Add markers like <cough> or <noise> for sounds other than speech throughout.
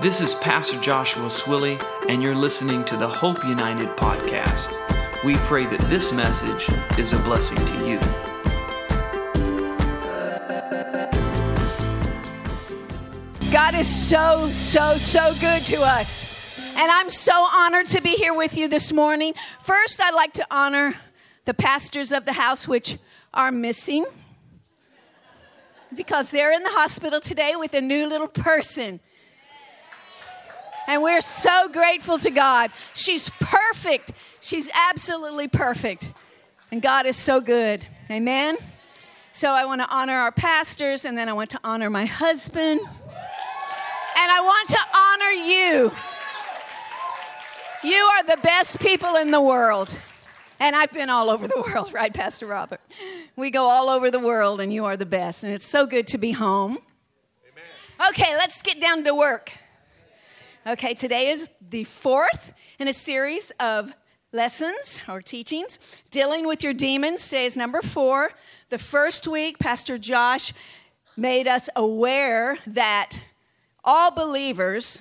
This is Pastor Joshua Swilly, and you're listening to the Hope United podcast. We pray that this message is a blessing to you. God is so, so, so good to us. And I'm so honored to be here with you this morning. First, I'd like to honor the pastors of the house, which are missing because they're in the hospital today with a new little person. And we're so grateful to God. She's perfect. She's absolutely perfect. And God is so good. Amen. So I want to honor our pastors, and then I want to honor my husband. And I want to honor you. You are the best people in the world. And I've been all over the world, <laughs> right, Pastor Robert? We go all over the world, and you are the best. And it's so good to be home. Amen. Okay, let's get down to work. Okay, today is the fourth in a series of lessons or teachings dealing with your demons. Today is number four. The first week, Pastor Josh made us aware that all believers,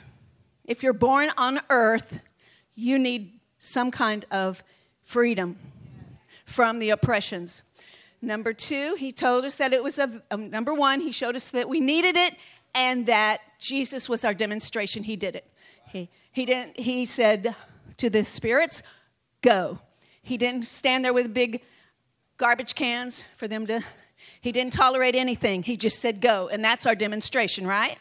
if you're born on earth, you need some kind of freedom from the oppressions. Number two, he told us that it was a, um, number one, he showed us that we needed it and that Jesus was our demonstration. He did it. He, he, didn't, he said to the spirits, go. He didn't stand there with big garbage cans for them to, he didn't tolerate anything. He just said go. And that's our demonstration, right?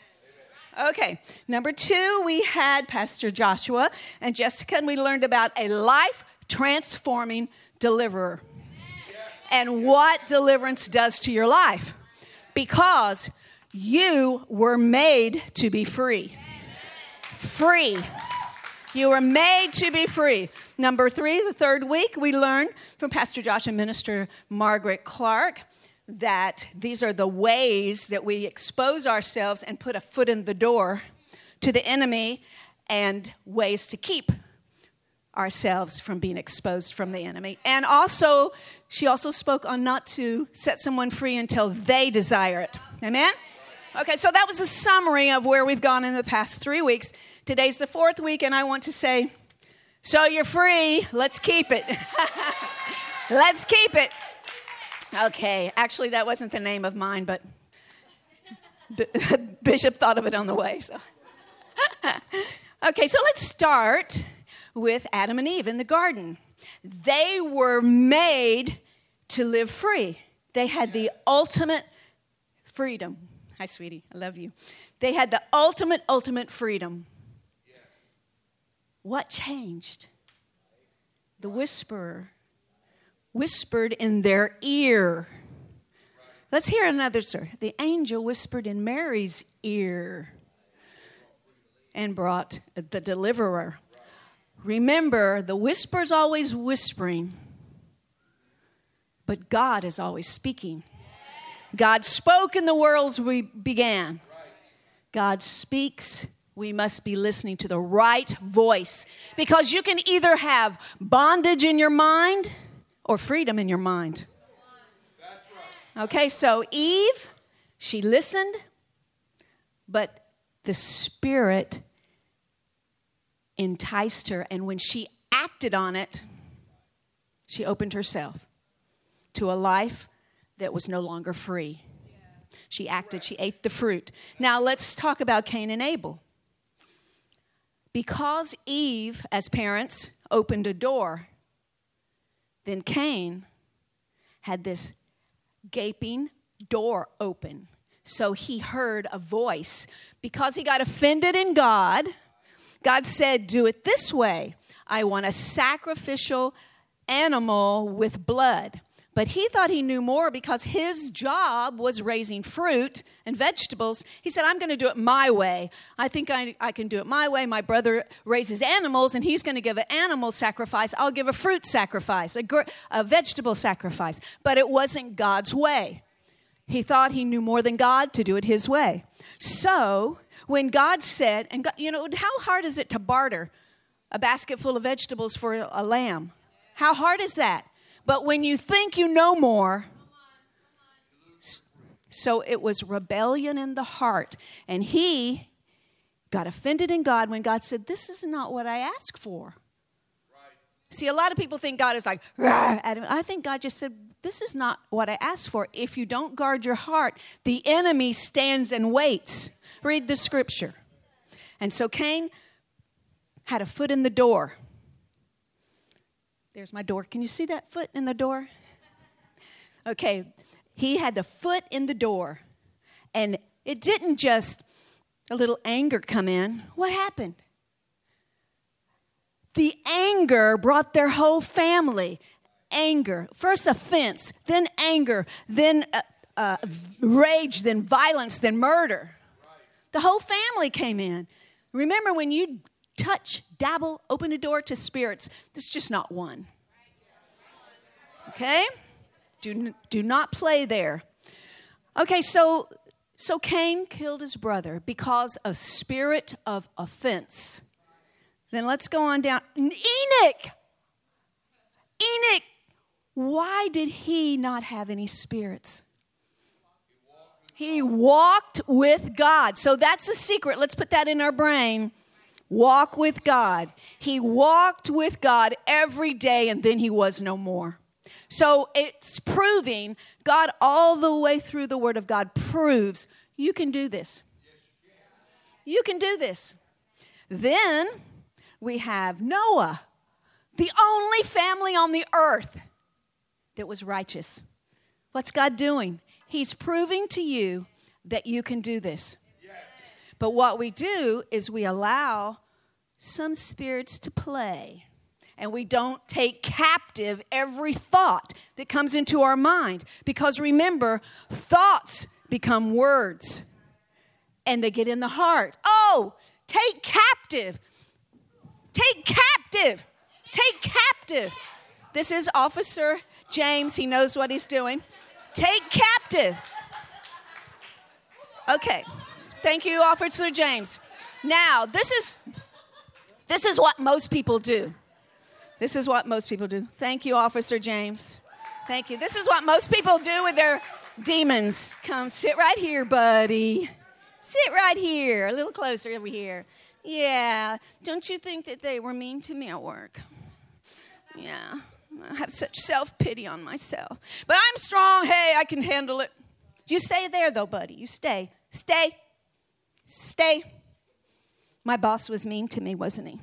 Okay, number two, we had Pastor Joshua and Jessica, and we learned about a life transforming deliverer and what deliverance does to your life because you were made to be free. Free. You were made to be free. Number three, the third week, we learned from Pastor Josh and Minister Margaret Clark that these are the ways that we expose ourselves and put a foot in the door to the enemy and ways to keep ourselves from being exposed from the enemy. And also, she also spoke on not to set someone free until they desire it. Amen? Okay, so that was a summary of where we've gone in the past three weeks. Today's the fourth week, and I want to say, so you're free, let's keep it. <laughs> let's keep it. Okay, actually, that wasn't the name of mine, but <laughs> Bishop thought of it on the way. So. <laughs> okay, so let's start with Adam and Eve in the garden. They were made to live free, they had the ultimate freedom. Hi, sweetie, I love you. They had the ultimate, ultimate freedom. What changed? The whisperer whispered in their ear. Let's hear another, sir. The angel whispered in Mary's ear and brought the deliverer. Remember, the whisper's always whispering, but God is always speaking. God spoke and the worlds we began. God speaks. We must be listening to the right voice because you can either have bondage in your mind or freedom in your mind. Okay, so Eve, she listened, but the Spirit enticed her, and when she acted on it, she opened herself to a life that was no longer free. She acted, she ate the fruit. Now let's talk about Cain and Abel. Because Eve, as parents, opened a door then Cain had this gaping door open. So he heard a voice. Because he got offended in God, God said, Do it this way. I want a sacrificial animal with blood. But he thought he knew more because his job was raising fruit and vegetables. He said, I'm going to do it my way. I think I, I can do it my way. My brother raises animals and he's going to give an animal sacrifice. I'll give a fruit sacrifice, a, gr- a vegetable sacrifice. But it wasn't God's way. He thought he knew more than God to do it his way. So when God said, and God, you know, how hard is it to barter a basket full of vegetables for a lamb? How hard is that? But when you think you know more, so it was rebellion in the heart. And he got offended in God when God said, This is not what I asked for. See, a lot of people think God is like. I think God just said, This is not what I asked for. If you don't guard your heart, the enemy stands and waits. Read the scripture. And so Cain had a foot in the door. There's my door. Can you see that foot in the door? Okay, he had the foot in the door. And it didn't just a little anger come in. What happened? The anger brought their whole family. Anger. First offense, then anger, then uh, uh, rage, then violence, then murder. The whole family came in. Remember, when you touch, dabble, open a door to spirits, this is just not one. Okay? Do, do not play there. Okay, so so Cain killed his brother because a spirit of offense. Then let's go on down. Enoch. Enoch. Why did he not have any spirits? He walked with God. So that's the secret. Let's put that in our brain. Walk with God. He walked with God every day and then he was no more. So it's proving, God, all the way through the Word of God, proves you can do this. You can do this. Then we have Noah, the only family on the earth that was righteous. What's God doing? He's proving to you that you can do this. But what we do is we allow some spirits to play and we don't take captive every thought that comes into our mind. Because remember, thoughts become words and they get in the heart. Oh, take captive. Take captive. Take captive. This is Officer James. He knows what he's doing. Take captive. Okay. Thank you, Officer James. Now, this is this is what most people do. This is what most people do. Thank you, Officer James. Thank you. This is what most people do with their demons. Come sit right here, buddy. Sit right here, a little closer over here. Yeah, don't you think that they were mean to me at work? Yeah, I have such self pity on myself. But I'm strong. Hey, I can handle it. You stay there, though, buddy. You stay. Stay. Stay. My boss was mean to me, wasn't he?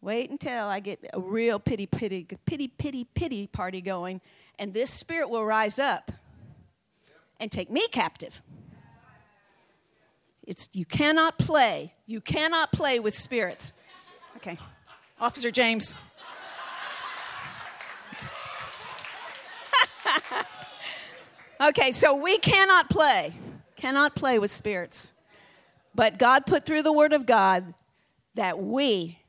Wait until I get a real pity, pity, pity, pity, pity party going, and this spirit will rise up and take me captive. It's you cannot play. You cannot play with spirits. Okay. Officer James. <laughs> okay, so we cannot play. Cannot play with spirits. But God put through the word of God that we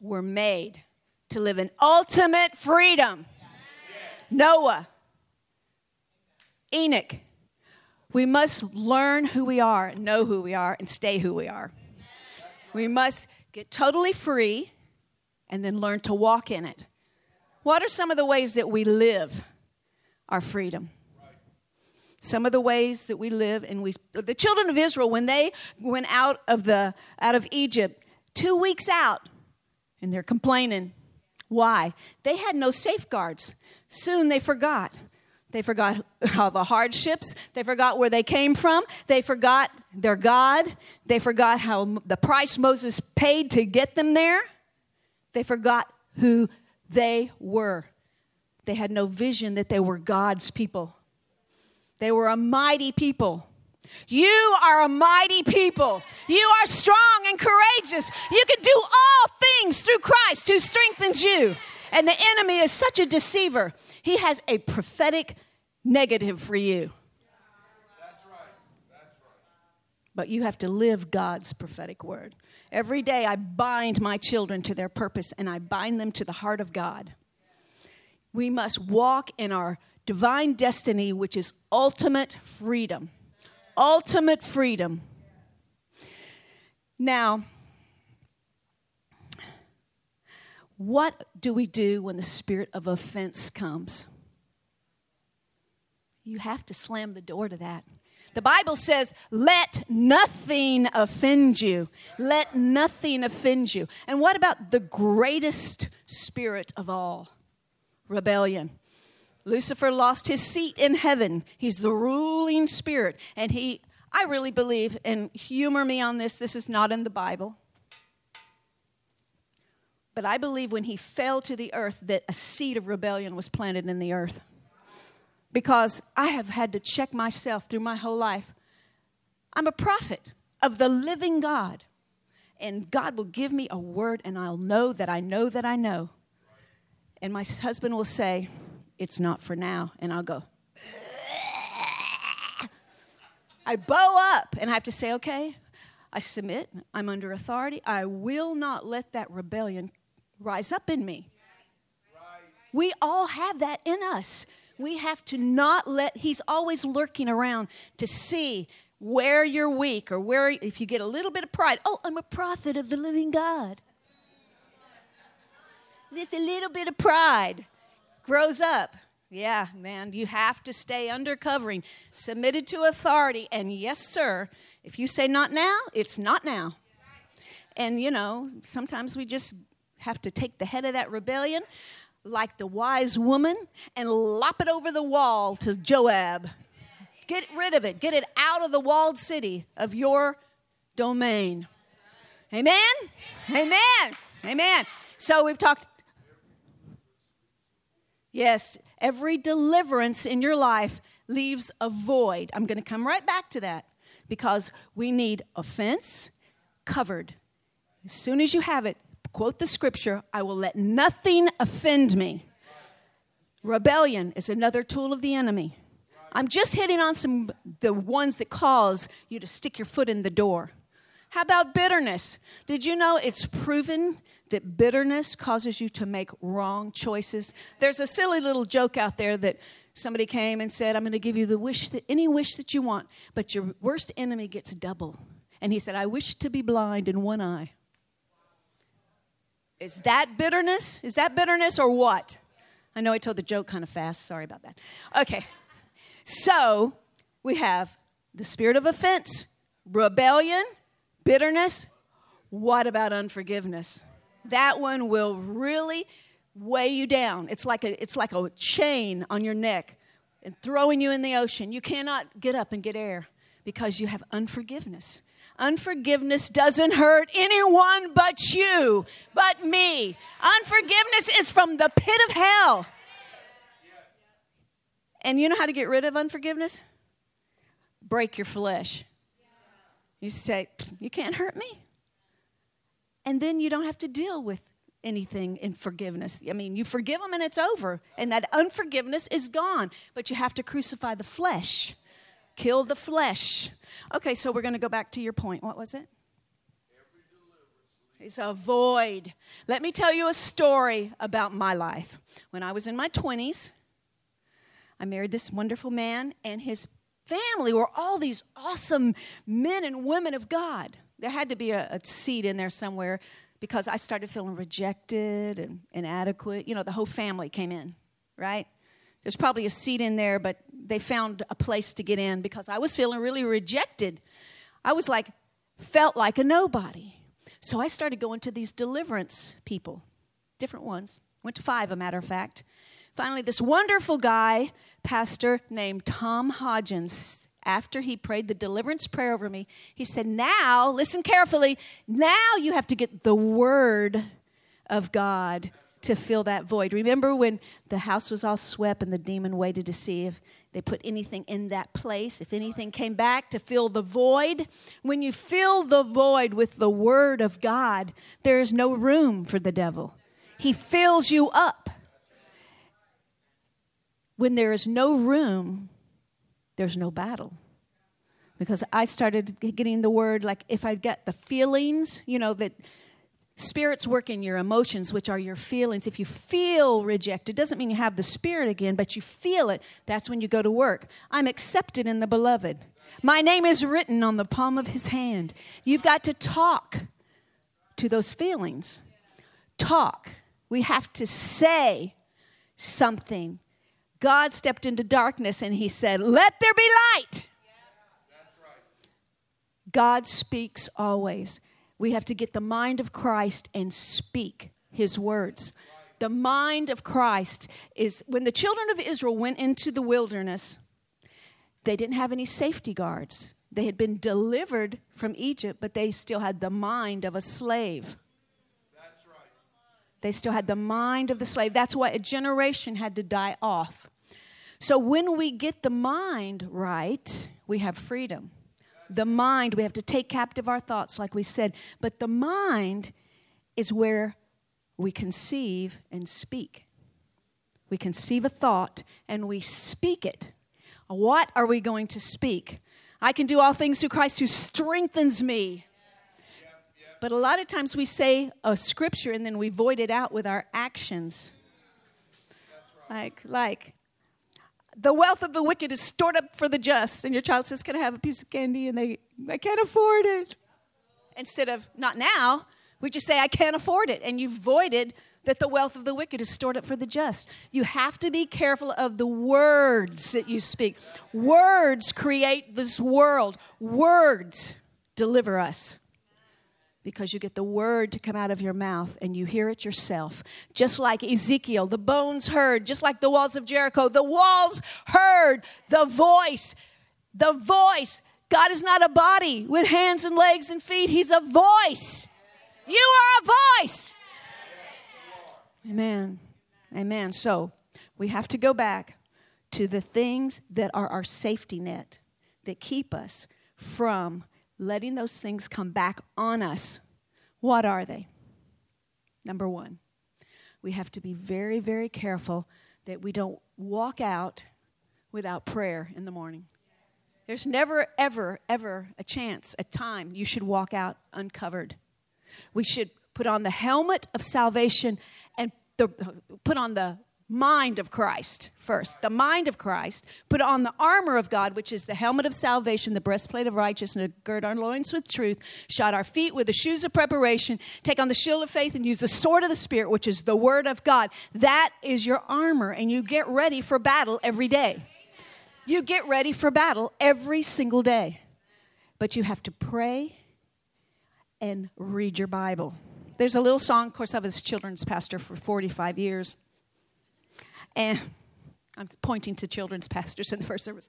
were made to live in ultimate freedom. Noah, Enoch, we must learn who we are, know who we are, and stay who we are. We must get totally free and then learn to walk in it. What are some of the ways that we live our freedom? Some of the ways that we live and we the children of Israel when they went out of the out of Egypt 2 weeks out and they're complaining. Why? They had no safeguards. Soon they forgot. They forgot <laughs> all the hardships. They forgot where they came from. They forgot their God. They forgot how the price Moses paid to get them there. They forgot who they were. They had no vision that they were God's people. They were a mighty people. You are a mighty people. You are strong and courageous. You can do all things through Christ who strengthens you. And the enemy is such a deceiver. He has a prophetic negative for you. That's right. That's right. But you have to live God's prophetic word. Every day I bind my children to their purpose and I bind them to the heart of God. We must walk in our divine destiny, which is ultimate freedom ultimate freedom. Now, what do we do when the spirit of offense comes? You have to slam the door to that. The Bible says, let nothing offend you. Let nothing offend you. And what about the greatest spirit of all? Rebellion. Lucifer lost his seat in heaven. He's the ruling spirit. And he, I really believe, and humor me on this, this is not in the Bible. But I believe when he fell to the earth that a seed of rebellion was planted in the earth. Because I have had to check myself through my whole life. I'm a prophet of the living God. And God will give me a word, and I'll know that I know that I know. And my husband will say, It's not for now. And I'll go, I bow up, and I have to say, Okay, I submit. I'm under authority. I will not let that rebellion rise up in me. We all have that in us. We have to not let, he's always lurking around to see where you're weak or where, if you get a little bit of pride, oh, I'm a prophet of the living God. Just a little bit of pride grows up. Yeah, man, you have to stay under covering, submitted to authority. And yes, sir, if you say not now, it's not now. And, you know, sometimes we just have to take the head of that rebellion like the wise woman and lop it over the wall to Joab. Get rid of it. Get it out of the walled city of your domain. Amen? Amen. Amen. So we've talked. Yes, every deliverance in your life leaves a void. I'm going to come right back to that because we need offense covered. As soon as you have it, quote the scripture I will let nothing offend me. Rebellion is another tool of the enemy. I'm just hitting on some the ones that cause you to stick your foot in the door. How about bitterness? Did you know it's proven that bitterness causes you to make wrong choices? There's a silly little joke out there that somebody came and said, "I'm going to give you the wish that any wish that you want, but your worst enemy gets double." And he said, "I wish to be blind in one eye." Is that bitterness? Is that bitterness or what? I know I told the joke kind of fast. Sorry about that. Okay. So we have the spirit of offense, rebellion, bitterness. What about unforgiveness? That one will really weigh you down. It's like a, it's like a chain on your neck and throwing you in the ocean. You cannot get up and get air because you have unforgiveness. Unforgiveness doesn't hurt anyone but you, but me. Unforgiveness is from the pit of hell. And you know how to get rid of unforgiveness? Break your flesh. You say, You can't hurt me. And then you don't have to deal with anything in forgiveness. I mean, you forgive them and it's over, and that unforgiveness is gone. But you have to crucify the flesh kill the flesh. Okay, so we're going to go back to your point. What was it? It's a void. Let me tell you a story about my life. When I was in my 20s, I married this wonderful man, and his family were all these awesome men and women of God. There had to be a, a seed in there somewhere because I started feeling rejected and inadequate. You know, the whole family came in, right? There's probably a seat in there, but they found a place to get in because I was feeling really rejected. I was like, felt like a nobody. So I started going to these deliverance people, different ones. Went to five, a matter of fact. Finally, this wonderful guy, pastor named Tom Hodgins, after he prayed the deliverance prayer over me, he said, Now, listen carefully, now you have to get the word of God to fill that void. Remember when the house was all swept and the demon waited to see if they put anything in that place, if anything came back to fill the void? When you fill the void with the word of God, there is no room for the devil. He fills you up. When there is no room, there's no battle because I started getting the word like if I get the feelings, you know, that Spirits work in your emotions, which are your feelings. If you feel rejected, doesn't mean you have the spirit again, but you feel it. That's when you go to work. I'm accepted in the beloved. My name is written on the palm of his hand. You've got to talk to those feelings. Talk. We have to say something. God stepped into darkness and he said, Let there be light. God speaks always. We have to get the mind of Christ and speak his words. The mind of Christ is when the children of Israel went into the wilderness, they didn't have any safety guards. They had been delivered from Egypt, but they still had the mind of a slave. That's right. They still had the mind of the slave. That's why a generation had to die off. So when we get the mind right, we have freedom. The mind, we have to take captive our thoughts, like we said. But the mind is where we conceive and speak. We conceive a thought and we speak it. What are we going to speak? I can do all things through Christ who strengthens me. But a lot of times we say a scripture and then we void it out with our actions. Like, like, the wealth of the wicked is stored up for the just. And your child says, Can I have a piece of candy? And they, I can't afford it. Instead of, Not now, we just say, I can't afford it. And you've voided that the wealth of the wicked is stored up for the just. You have to be careful of the words that you speak. Words create this world, words deliver us because you get the word to come out of your mouth and you hear it yourself. Just like Ezekiel, the bones heard, just like the walls of Jericho, the walls heard the voice. The voice. God is not a body with hands and legs and feet, He's a voice. You are a voice. Amen. Amen. So we have to go back to the things that are our safety net that keep us from letting those things come back on us. What are they? Number one, we have to be very, very careful that we don't walk out without prayer in the morning. There's never, ever, ever a chance, a time you should walk out uncovered. We should put on the helmet of salvation and the, put on the mind of Christ first. The mind of Christ. Put on the armor of God, which is the helmet of salvation, the breastplate of righteousness, gird our loins with truth, shod our feet with the shoes of preparation, take on the shield of faith, and use the sword of the Spirit, which is the word of God. That is your armor, and you get ready for battle every day. You get ready for battle every single day. But you have to pray and read your Bible. There's a little song, of course, I was children's pastor for 45 years. And I'm pointing to children's pastors in the first service.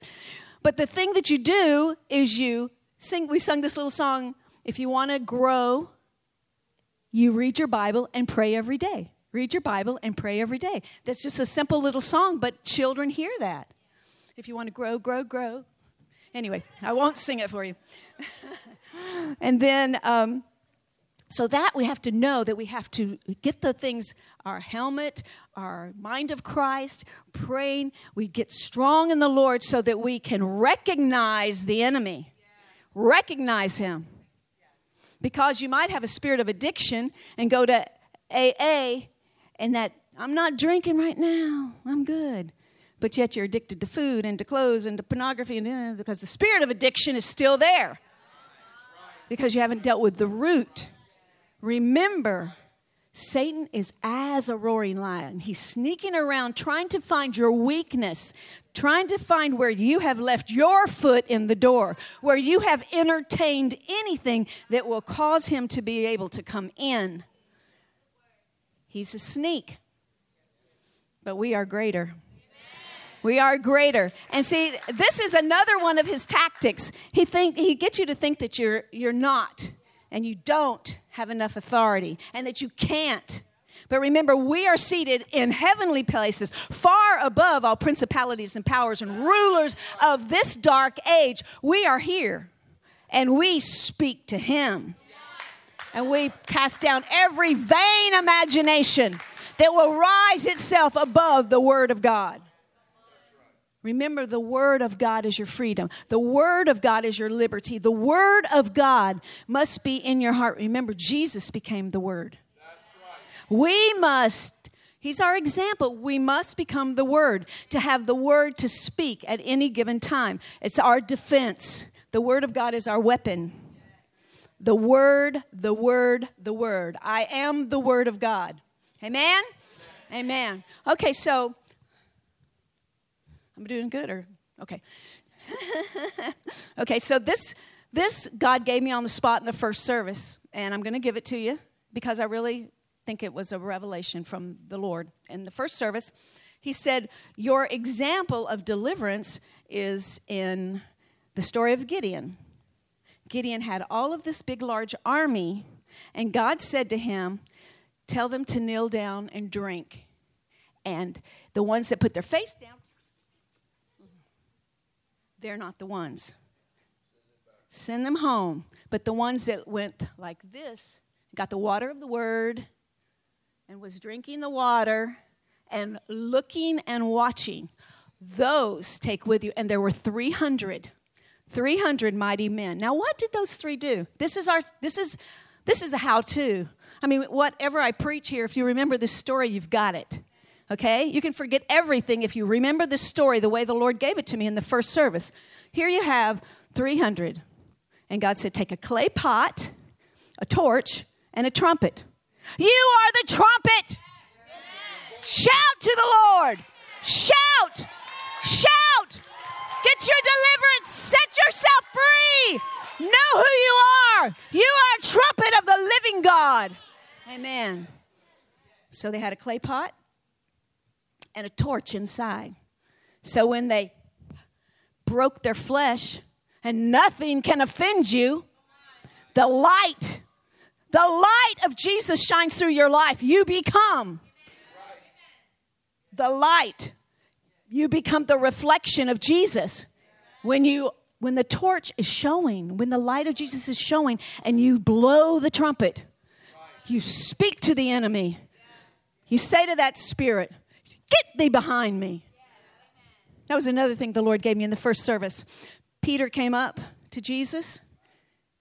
But the thing that you do is you sing, we sung this little song. If you want to grow, you read your Bible and pray every day. Read your Bible and pray every day. That's just a simple little song, but children hear that. If you want to grow, grow, grow. Anyway, I won't sing it for you. <laughs> and then, um, so that we have to know that we have to get the things our helmet, our mind of Christ, praying. We get strong in the Lord so that we can recognize the enemy, recognize him. Because you might have a spirit of addiction and go to AA and that I'm not drinking right now, I'm good. But yet you're addicted to food and to clothes and to pornography and uh, because the spirit of addiction is still there because you haven't dealt with the root. Remember, Satan is as a roaring lion. He's sneaking around trying to find your weakness, trying to find where you have left your foot in the door, where you have entertained anything that will cause him to be able to come in. He's a sneak, but we are greater. We are greater. And see, this is another one of his tactics. He think he gets you to think that you're you're not and you don't have enough authority and that you can't. But remember, we are seated in heavenly places, far above all principalities and powers and rulers of this dark age. We are here and we speak to him. And we cast down every vain imagination that will rise itself above the word of God. Remember, the Word of God is your freedom. The Word of God is your liberty. The Word of God must be in your heart. Remember, Jesus became the Word. Right. We must, He's our example. We must become the Word, to have the Word to speak at any given time. It's our defense. The Word of God is our weapon. The Word, the Word, the Word. I am the Word of God. Amen. Amen. Okay, so I'm doing good or okay. <laughs> okay, so this This God gave me on the spot in the first service, and I'm going to give it to you because I really think it was a revelation from the Lord. In the first service, He said, Your example of deliverance is in the story of Gideon. Gideon had all of this big, large army, and God said to him, Tell them to kneel down and drink. And the ones that put their face down, they're not the ones. Send them home. But the ones that went like this, got the water of the word, and was drinking the water and looking and watching, those take with you. And there were 300. 300 mighty men. Now what did those three do? This is our this is this is a how to. I mean, whatever I preach here, if you remember this story, you've got it. Okay? You can forget everything if you remember the story the way the Lord gave it to me in the first service. Here you have 300. And God said, Take a clay pot, a torch, and a trumpet. You are the trumpet. Shout to the Lord. Shout. Shout. Get your deliverance. Set yourself free. Know who you are. You are a trumpet of the living God. Amen. So they had a clay pot and a torch inside. So when they broke their flesh, and nothing can offend you, the light, the light of Jesus shines through your life. You become the light. You become the reflection of Jesus. When you when the torch is showing, when the light of Jesus is showing and you blow the trumpet, you speak to the enemy. You say to that spirit, Get thee behind me. That was another thing the Lord gave me in the first service. Peter came up to Jesus,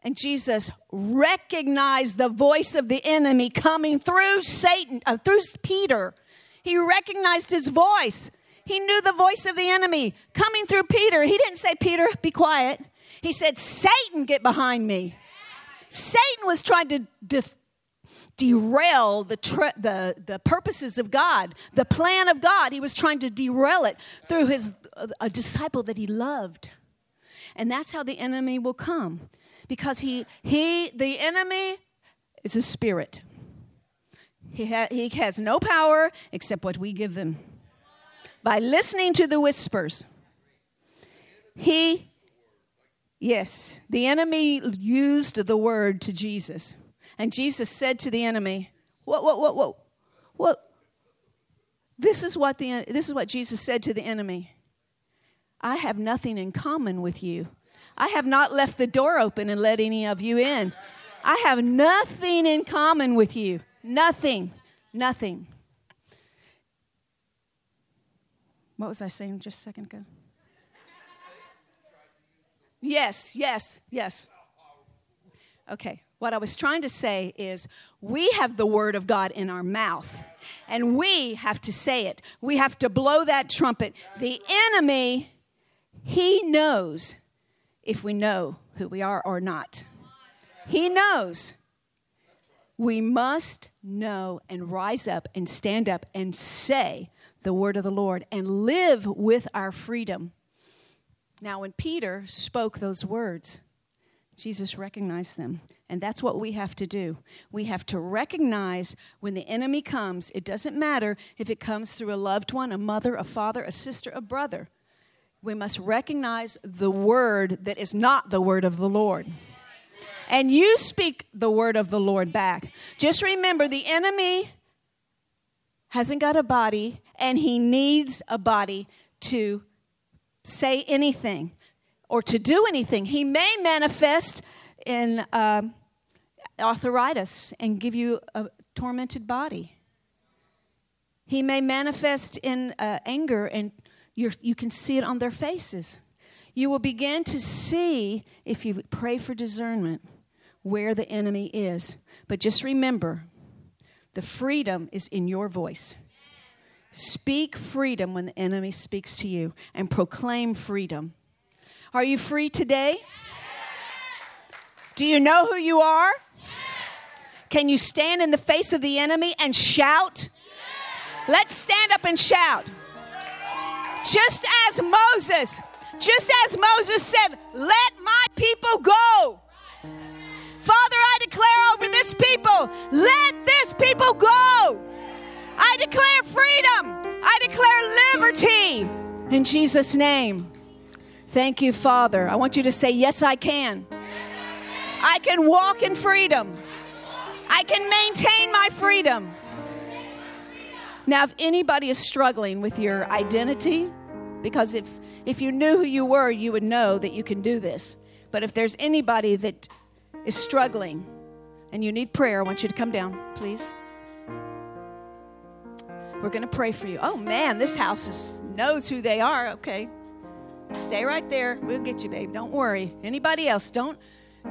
and Jesus recognized the voice of the enemy coming through Satan, uh, through Peter. He recognized his voice. He knew the voice of the enemy coming through Peter. He didn't say, Peter, be quiet. He said, Satan, get behind me. Satan was trying to de- derail the, the, the purposes of God, the plan of God. He was trying to derail it through his, a disciple that he loved. And that's how the enemy will come. Because he, he the enemy is a spirit. He, ha- he has no power except what we give them. By listening to the whispers, he, yes, the enemy used the word to Jesus. And Jesus said to the enemy, What, what, what, what, what? This is what, the, this is what Jesus said to the enemy. I have nothing in common with you. I have not left the door open and let any of you in. I have nothing in common with you. Nothing. Nothing. What was I saying just a second ago? Yes, yes, yes. Okay. What I was trying to say is we have the word of God in our mouth and we have to say it. We have to blow that trumpet. The enemy he knows if we know who we are or not. He knows. We must know and rise up and stand up and say the word of the Lord and live with our freedom. Now, when Peter spoke those words, Jesus recognized them. And that's what we have to do. We have to recognize when the enemy comes, it doesn't matter if it comes through a loved one, a mother, a father, a sister, a brother we must recognize the word that is not the word of the Lord. And you speak the word of the Lord back. Just remember the enemy hasn't got a body and he needs a body to say anything or to do anything. He may manifest in uh, arthritis and give you a tormented body. He may manifest in uh, anger and you you can see it on their faces. You will begin to see, if you pray for discernment, where the enemy is. But just remember, the freedom is in your voice. Speak freedom when the enemy speaks to you and proclaim freedom. Are you free today? Do you know who you are? Yes. Can you stand in the face of the enemy and shout? Yes. Let's stand up and shout. Just as Moses, just as Moses said, Let my people go. Father, I declare over this people, let this people go. I declare freedom. I declare liberty. In Jesus' name. Thank you, Father. I want you to say, Yes, I can. I can walk in freedom. I can maintain my freedom. Now, if anybody is struggling with your identity, because if, if you knew who you were, you would know that you can do this. But if there's anybody that is struggling and you need prayer, I want you to come down, please. We're going to pray for you. Oh man, this house is, knows who they are. Okay. Stay right there. We'll get you, babe. Don't worry. Anybody else, don't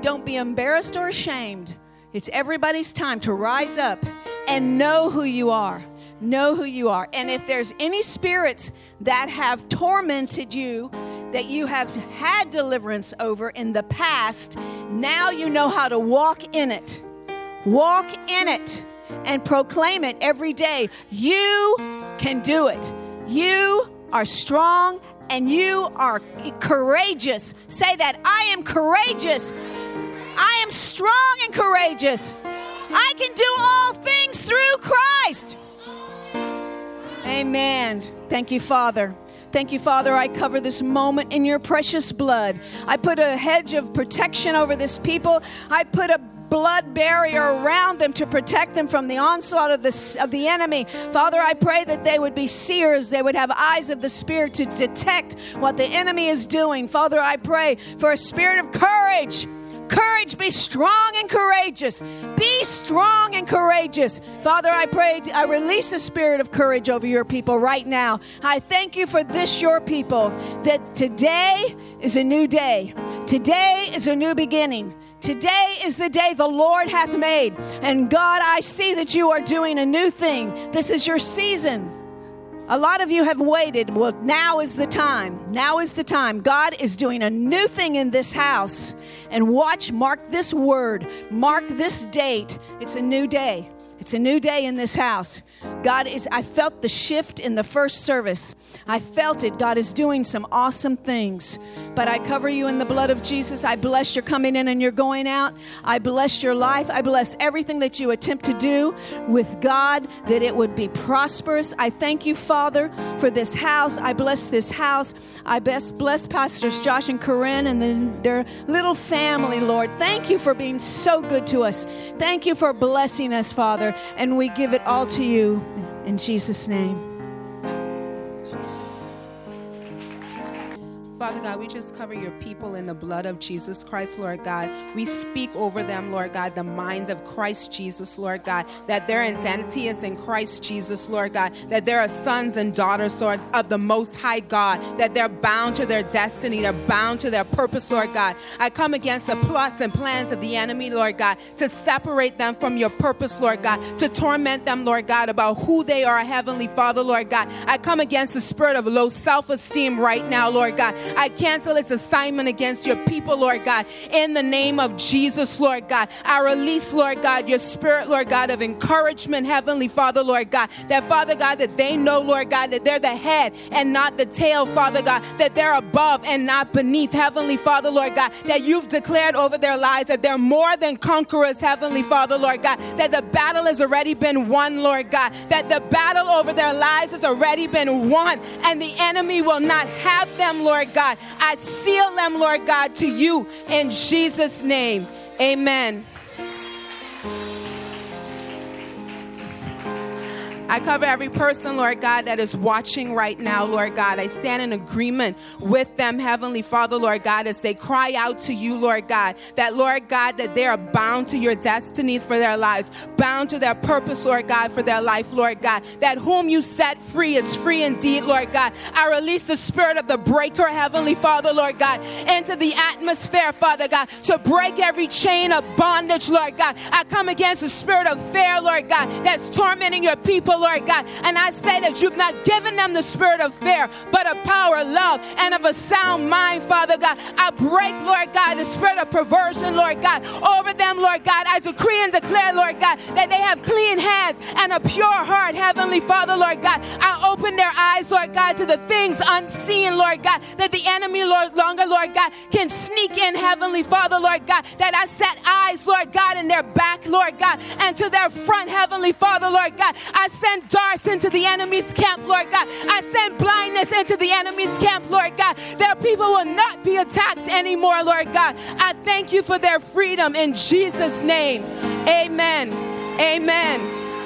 don't be embarrassed or ashamed. It's everybody's time to rise up and know who you are. Know who you are. And if there's any spirits that have tormented you, that you have had deliverance over in the past, now you know how to walk in it. Walk in it and proclaim it every day. You can do it. You are strong and you are courageous. Say that I am courageous. I am strong and courageous. I can do all things through Christ. Amen. Thank you, Father. Thank you, Father. I cover this moment in your precious blood. I put a hedge of protection over this people. I put a blood barrier around them to protect them from the onslaught of the, of the enemy. Father, I pray that they would be seers, they would have eyes of the Spirit to detect what the enemy is doing. Father, I pray for a spirit of courage. Courage, be strong and courageous. Be strong and courageous. Father, I pray, I release a spirit of courage over your people right now. I thank you for this, your people, that today is a new day. Today is a new beginning. Today is the day the Lord hath made. And God, I see that you are doing a new thing. This is your season. A lot of you have waited. Well, now is the time. Now is the time. God is doing a new thing in this house. And watch, mark this word, mark this date. It's a new day. It's a new day in this house. God is, I felt the shift in the first service. I felt it. God is doing some awesome things. But I cover you in the blood of Jesus. I bless your coming in and your going out. I bless your life. I bless everything that you attempt to do with God, that it would be prosperous. I thank you, Father, for this house. I bless this house. I best bless Pastors Josh and Corinne and the, their little family, Lord. Thank you for being so good to us. Thank you for blessing us, Father. And we give it all to you in Jesus' name. Father God, we just cover your people in the blood of Jesus Christ, Lord God. We speak over them, Lord God, the minds of Christ Jesus, Lord God, that their identity is in Christ Jesus, Lord God, that they are sons and daughters, Lord, of the Most High God, that they're bound to their destiny, they're bound to their purpose, Lord God. I come against the plots and plans of the enemy, Lord God, to separate them from your purpose, Lord God, to torment them, Lord God, about who they are, Heavenly Father, Lord God. I come against the spirit of low self esteem right now, Lord God. I cancel its assignment against your people, Lord God. In the name of Jesus, Lord God. I release, Lord God, your spirit, Lord God, of encouragement, Heavenly Father, Lord God. That, Father God, that they know, Lord God, that they're the head and not the tail, Father God. That they're above and not beneath, Heavenly Father, Lord God. That you've declared over their lives that they're more than conquerors, Heavenly Father, Lord God. That the battle has already been won, Lord God. That the battle over their lives has already been won. And the enemy will not have them, Lord God. I seal them, Lord God, to you in Jesus' name. Amen. I cover every person, Lord God, that is watching right now, Lord God. I stand in agreement with them, Heavenly Father, Lord God, as they cry out to you, Lord God, that, Lord God, that they are bound to your destiny for their lives, bound to their purpose, Lord God, for their life, Lord God, that whom you set free is free indeed, Lord God. I release the spirit of the breaker, Heavenly Father, Lord God, into the atmosphere, Father God, to break every chain of bondage, Lord God. I come against the spirit of fear, Lord God, that's tormenting your people, Lord God. And I say that you've not given them the spirit of fear, but of power, love, and of a sound mind, Father God. I break, Lord God, the spirit of perversion, Lord God, over them, Lord God. I decree and declare, Lord God, that they have clean hands and a pure heart, Heavenly Father, Lord God. I open their eyes, Lord God, to the things unseen, Lord God, that the enemy, Lord, longer, Lord God, can sneak in, Heavenly Father, Lord God, that I set eyes, Lord God, in their back, Lord God, and to their front, Heavenly Father, Lord God. I send darts into the enemy's camp, Lord God. I send blindness into the enemy's camp, Lord God. Their people will not be attacked anymore, Lord God. I thank you for their freedom in Jesus' name. Amen. Amen.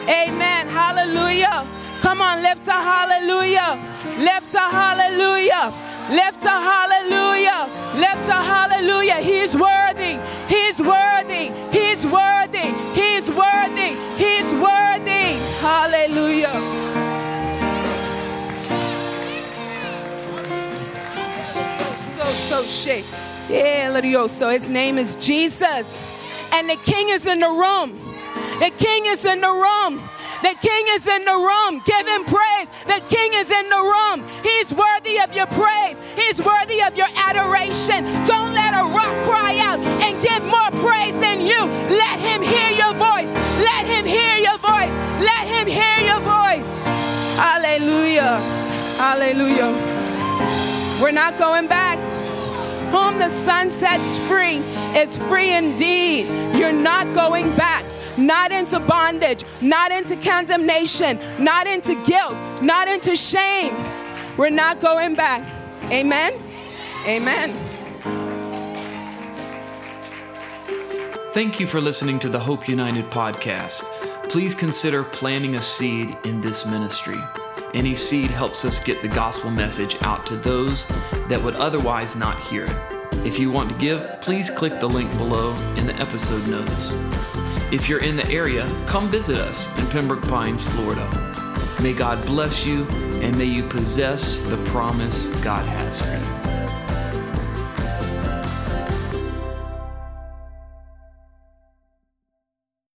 Amen. Hallelujah. Come on, lift a hallelujah. Lift a hallelujah. Lift a hallelujah. Lift a hallelujah. He's worthy. He's worthy. He's worthy. He's worthy. He's worthy. Hallelujah. So, so shake. Yeah, so his name is Jesus. And the king is in the room. The king is in the room. The king is in the room. Give him praise. The king is in the room. He's worthy of your praise. He's worthy of your adoration. Don't let a rock cry out and give more praise than you. Let him hear your voice. Let him hear your voice. Let him hear your voice. Hallelujah. Hallelujah. We're not going back. Whom the Son sets free is free indeed. You're not going back not into bondage, not into condemnation, not into guilt, not into shame. We're not going back. Amen. Amen. Thank you for listening to the Hope United podcast. Please consider planting a seed in this ministry. Any seed helps us get the gospel message out to those that would otherwise not hear it. If you want to give, please click the link below in the episode notes. If you're in the area, come visit us in Pembroke Pines, Florida. May God bless you and may you possess the promise God has for you.